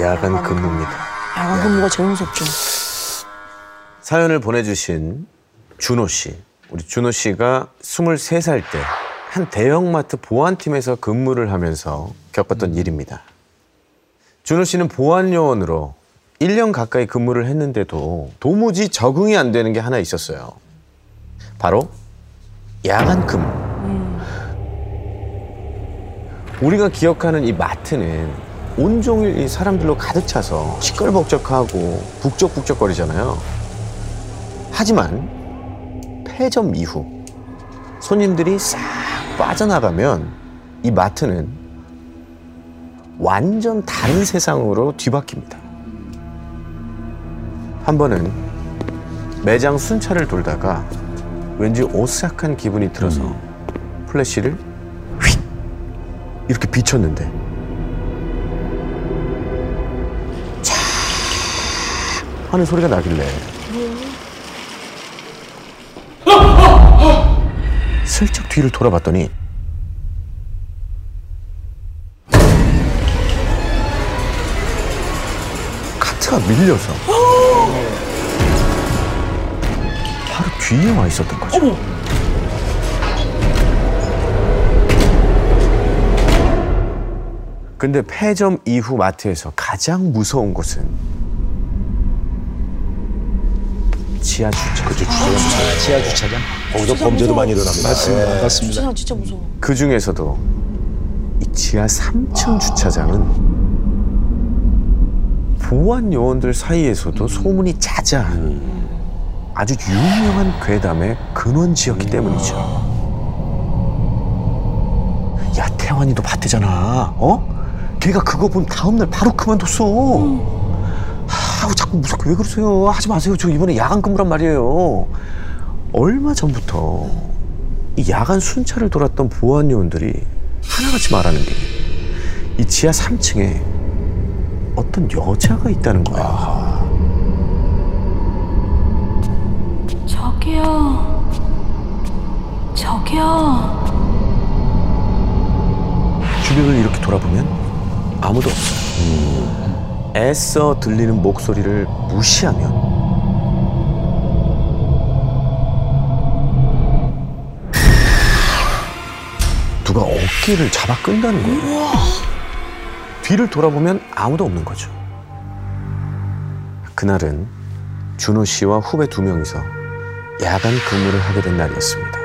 야간 근무입니다. 야간 근무가 제일 무섭죠. 사연을 보내주신 준호 씨. 우리 준호 씨가 23살 때 한 대형마트 보안팀에서 근무를 하면서 겪었던 일입니다. 준호 씨는 보안 요원으로 1년 가까이 근무를 했는데도 도무지 적응이 안 되는 게 하나 있었어요. 바로 야간 근무. 우리가 기억하는 이 마트는 온종일 이 사람들로 가득 차서 시끌벅적하고 북적북적거리잖아요. 하지만 폐점 이후 손님들이 싹 빠져나가면 이 마트는 완전 다른 세상으로 뒤바뀝니다. 한 번은 매장 순찰을 돌다가 왠지 오싹한 기분이 들어서 플래시를 휙 이렇게 비쳤는데 하는 소리가 나길래 슬쩍 뒤를 돌아봤더니 카트가 밀려서 바로 뒤에 와 있었던 거죠. 근데 폐점 이후 마트에서 가장 무서운 곳은 지하 주차. 그죠, 지하 주차장. 거기서 범죄도 많이 일어납니다. 맞습니다. 맞습니다. 주차장 진짜 무서워. 그 중에서도 이 지하 3층 주차장은 보안 요원들 사이에서도 소문이 자자한 아주 유명한 괴담의 근원지였기 때문이죠. 야 태환이도 봤대잖아. 어? 걔가 그거 본 다음날 바로 그만뒀어. 아, 자꾸 무섭게 왜 그러세요? 하지 마세요. 저 이번에 야간 근무란 말이에요. 얼마 전부터 이 야간 순찰을 돌았던 보안 요원들이 하나같이 말하는 게 이 지하 3층에 어떤 여자가 있다는 거야. 저기요. 저기요. 주변을 이렇게 돌아보면 아무도 없어요. 애써 들리는 목소리를 무시하면 누가 어깨를 잡아 끈다는 거예요. 뒤를 돌아보면 아무도 없는 거죠. 그날은 준호 씨와 후배 두 명이서 야간 근무를 하게 된 날이었습니다.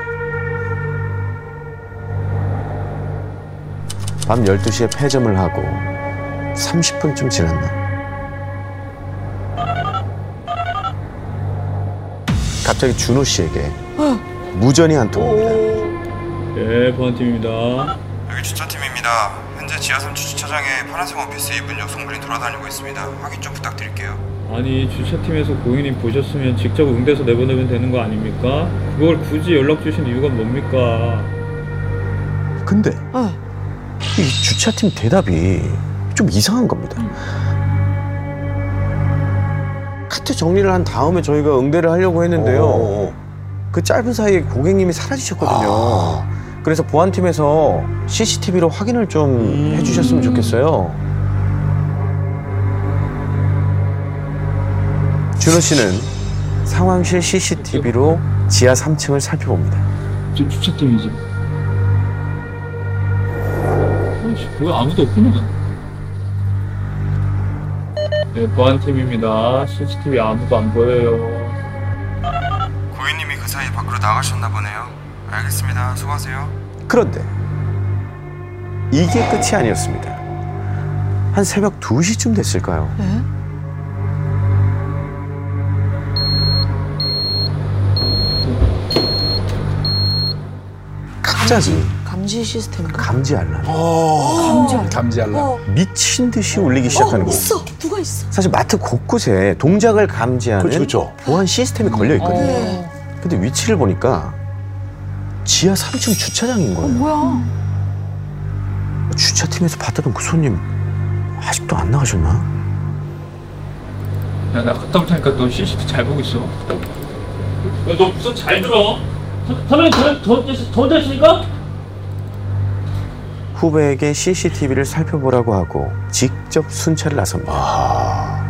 밤 12시에 폐점을 하고 30분쯤 지났나 갑자기 준호 씨에게 무전이 한 통 옵니다. 네, 보안팀입니다. 여기 주차팀입니다. 현재 지하 3층 주차장에 파란색 원피스 입은 여성분이 돌아다니고 있습니다. 확인 좀 부탁드릴게요. 아니 주차팀에서 고객님 보셨으면 직접 응대서 내보내면 되는 거 아닙니까? 그걸 굳이 연락 주신 이유가 뭡니까? 근데 어. 이 주차팀 대답이 좀 이상한 겁니다. 카트 정리를 한 다음에 저희가 응대를 하려고 했는데요. 어. 그 짧은 사이에 고객님이 사라지셨거든요. 아. 그래서 보안팀에서 CCTV로 확인을 좀 음. 해주셨으면 좋겠어요. 준호 씨는 상황실 CCTV로 지하 3층을 살펴봅니다. 저 주차팀이지. 아이씨, 거기 아무도 없구나. 네, 보안팀입니다. CCTV 아무도 안 보여요. 고객님이 그 사이 밖으로 나가셨나 보네요. 알겠습니다. 수고하세요. 그런데 이게 끝이 아니었습니다. 한 새벽 2시쯤 됐을까요? 네? 갑자기 감지 시스템인가? 감지 알람이 어. 감지 알람. 어, 미친 듯이 울리기 시작하는 어, 거예요. 있어. 누가 있어? 사실 마트 곳곳에 동작을 감지하는 그렇죠, 그렇죠. 보안 시스템이 걸려 있거든요. 네. 근데 위치를 보니까 지하 3층 주차장인 거예요. 뭐야? 주차팀에서 봤다던 그 손님 아직도 안 나가셨나? 야, 나 갔다 올 테니까 너 CCTV 잘 보고 있어. 야, 너 우선 잘 들어. 선배님 저, 저, 저 혼자 있으니까? 후배에게 CCTV를 살펴보라고 하고 직접 순찰을 나섭니다.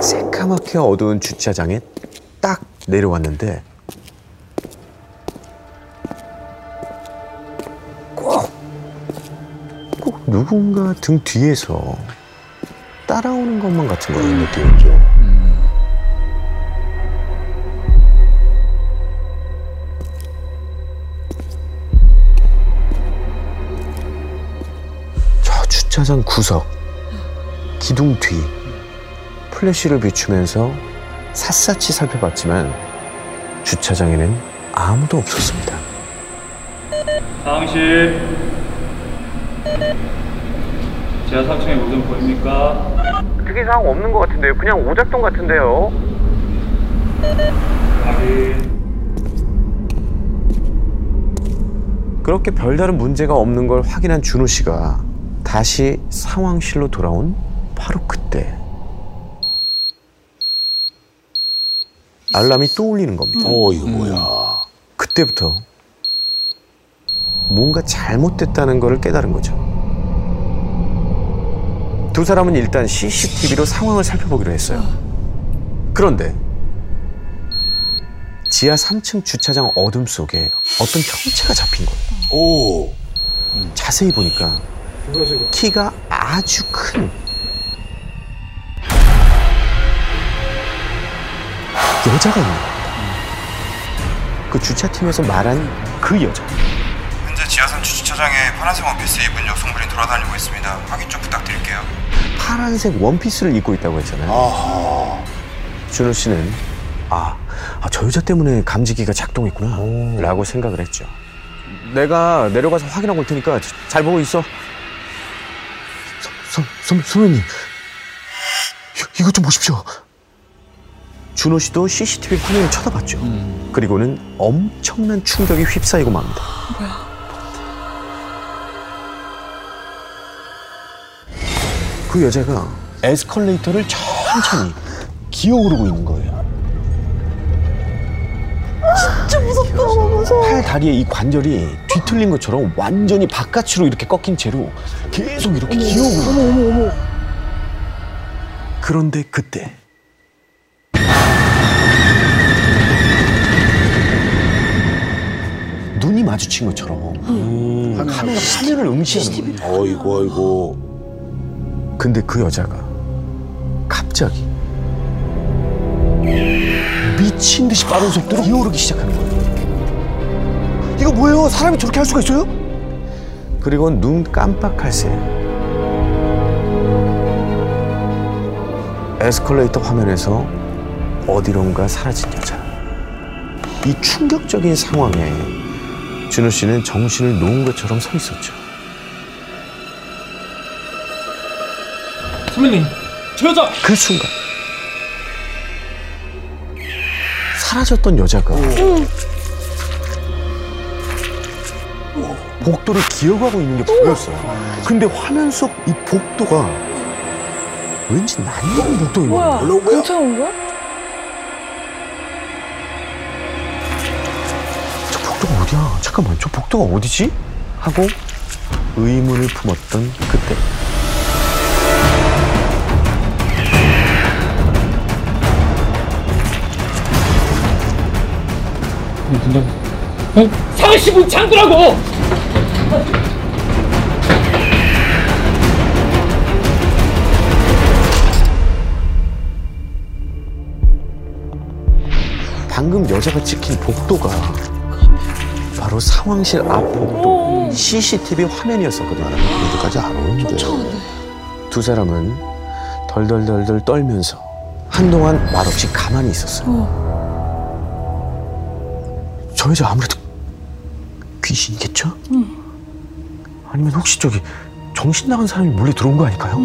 새까맣게 어두운 주차장에 딱 내려왔는데 꼭, 꼭 누군가 등 뒤에서 따라오는 것만 같은 거예요, 느낌이죠. 주차장 구석, 기둥 뒤, 플래시를 비추면서 샅샅이 살펴봤지만 주차장에는 아무도 없었습니다. 상실 지하 3층에 무슨 보입니까? 특이 사항 없는 것 같은데요. 그냥 오작동 같은데요. 확인 그렇게 별다른 문제가 없는 걸 확인한 준호 씨가 다시 상황실로 돌아온 바로 그때 알람이 또 울리는 겁니다. 어 이거 뭐야? 그때부터 뭔가 잘못됐다는 것을 깨달은 거죠. 두 사람은 일단 CCTV로 상황을 살펴보기로 했어요. 그런데 지하 3층 주차장 어둠 속에 어떤 형체가 잡힌 거예요. 오. 자세히 보니까 키가 아주 큰 여자가 있는 겁니다. 그 주차팀에서 말한 그 여자. 현재 지하 3 주차장에 파란색 원피스 입은 여성분이 돌아다니고 있습니다. 확인 좀 부탁드릴게요. 파란색 원피스를 입고 있다고 했잖아요. 아하. 준호 씨는 아, 아, 저 여자 때문에 감지기가 작동했구나 라고 생각을 했죠. 내가 내려가서 확인하고 올 테니까 자- 잘 보고 있어. 선, 선배님, 이- 이것 좀 보십시오. 준호 씨도 CCTV 화면을 쳐다봤죠. 그리고는 엄청난 충격에 휩싸이고 맙니다. 그 여자가 에스컬레이터를 천천히 기어오르고 있는 거예요. 진짜 무섭다, 무서워. 팔 다리에 이 관절이 뒤틀린 것처럼 완전히 바깥으로 이렇게 꺾인 채로 계속 이렇게 기어오르고 어머, 어머, 어머. 그런데 그때 눈이 마주친 것처럼 카메라 화면을 응시하는 거예요. 어이구 어이구. 근데 그 여자가 갑자기 미친 듯이 빠른 속도로 기어오르기 시작하는 거예요. 이거 뭐예요? 사람이 저렇게 할 수가 있어요? 그리고 눈 깜빡할 새 에스컬레이터 화면에서 어디론가 사라진 여자. 이 충격적인 상황에 준호 씨는 정신을 놓은 것처럼 서 있었죠. 선배님 저 여자 그 순간 사라졌던 여자가 복도를 기어가고 있는 게 보였어요. 근데 화면 속 이 복도가 왠지 날리는 복도인 거예요. 뭐야? 거야? 경찰 온 거야? 저 복도가 어디야? 잠깐만, 저 복도가 어디지? 하고 의문을 품었던 그때. 상실 문 잠그라고 방금 여자가 찍힌 복도가 바로 상황실 앞 복도 CCTV 화면이었었거든요. 여기까지 안 오는데. 두 사람은 덜덜덜덜 떨면서 한동안 말없이 가만히 있었어요. 저 여자 아무래도 귀신이겠죠? 아니면 혹시 저기 정신 나간 사람이 몰래 들어온 거 아닐까요?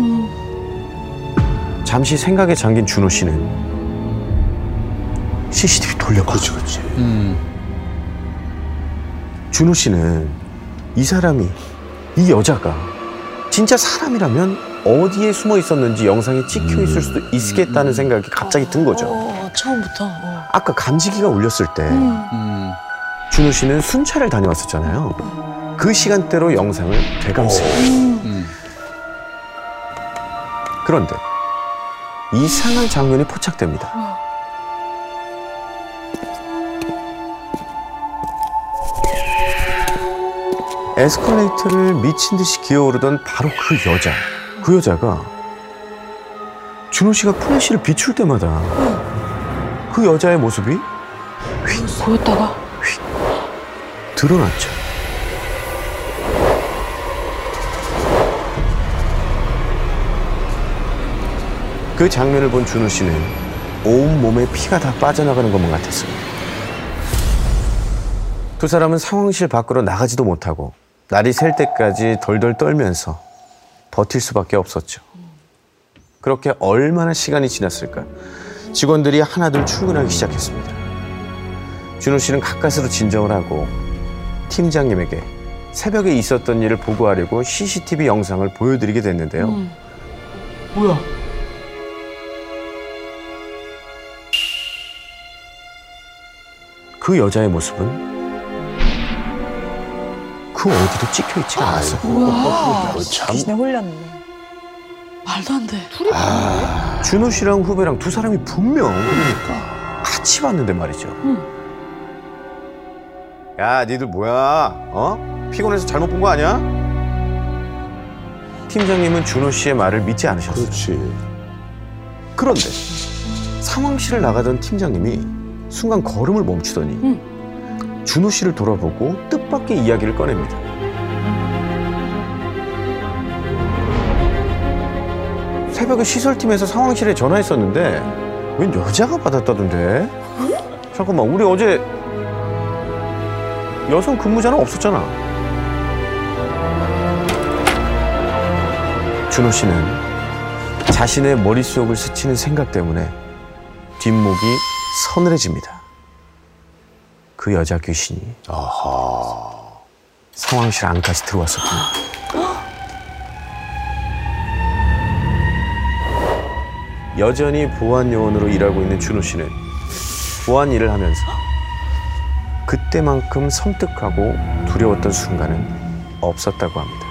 잠시 생각에 잠긴 준호 씨는 CCTV 돌려봐. 그렇지 그렇지. 준호 씨는 이 사람이 이 여자가 진짜 사람이라면 어디에 숨어 있었는지 영상에 찍혀 있을 수도 있겠다는 생각이 갑자기 든 거죠. 어, 처음부터. 어. 아까 감지기가 울렸을 때 음. 음. 준호 씨는 순찰을 다녀왔었잖아요. 그 시간대로 영상을 되감습니다. 그런데 이상한 장면이 포착됩니다. 에스컬레이터를 미친 듯이 기어오르던 바로 그 여자. 그 여자가 준호 씨가 플래시를 비출 때마다 그 여자의 모습이 보였다가 드러났죠. 그 장면을 본 준호 씨는 온 몸에 피가 다 빠져나가는 것만 같았습니다. 두 사람은 상황실 밖으로 나가지도 못하고 날이 셀 때까지 덜덜 떨면서 버틸 수밖에 없었죠. 그렇게 얼마나 시간이 지났을까? 직원들이 하나둘 출근하기 시작했습니다. 준호 씨는 가까스로 진정을 하고 팀장님에게 새벽에 있었던 일을 보고하려고 CCTV 영상을 보여드리게 됐는데요. 뭐야? 그 여자의 모습은 그 어디도 찍혀 있지가 않았어요. 뭐야? 이거 참 귀신에 홀렸네. 말도 안 돼. 준호 씨랑 후배랑 두 사람이 분명 그러니까. 같이 봤는데 말이죠. 야, 니들 뭐야? 어? 피곤해서 잘못 본 거 아니야? 팀장님은 준호 씨의 말을 믿지 않으셨어요. 그렇지. 그런데 상황실을 나가던 팀장님이 순간 걸음을 멈추더니 준호 씨를 돌아보고 뜻밖의 이야기를 꺼냅니다. 새벽에 시설팀에서 상황실에 전화했었는데 웬 여자가 받았다던데? 잠깐만 우리 어제 여성 근무자는 없었잖아. 준호 씨는 자신의 머릿속을 스치는 생각 때문에 뒷목이 서늘해집니다. 그 여자 귀신이 아하. 상황실 안까지 들어왔었군요. 여전히 보안 요원으로 일하고 있는 준호 씨는 보안 일을 하면서 그때만큼 섬뜩하고 두려웠던 순간은 없었다고 합니다.